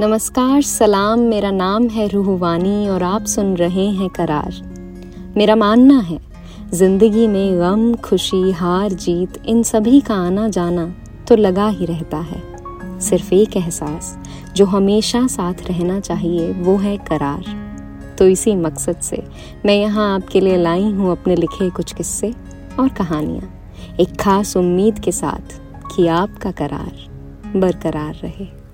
नमस्कार, सलाम। मेरा नाम है रूहवानी और आप सुन रहे हैं करार। मेरा मानना है, ज़िंदगी में गम, खुशी, हार, जीत, इन सभी का आना जाना तो लगा ही रहता है। सिर्फ़ एक एहसास, जो हमेशा साथ रहना चाहिए, वो है करार। तो इसी मकसद से मैं यहाँ आपके लिए लाई हूँ अपने लिखे कुछ किस्से और कहानियाँ। एक खास उम्मीद के साथ कि आपका करार बरकरार रहे।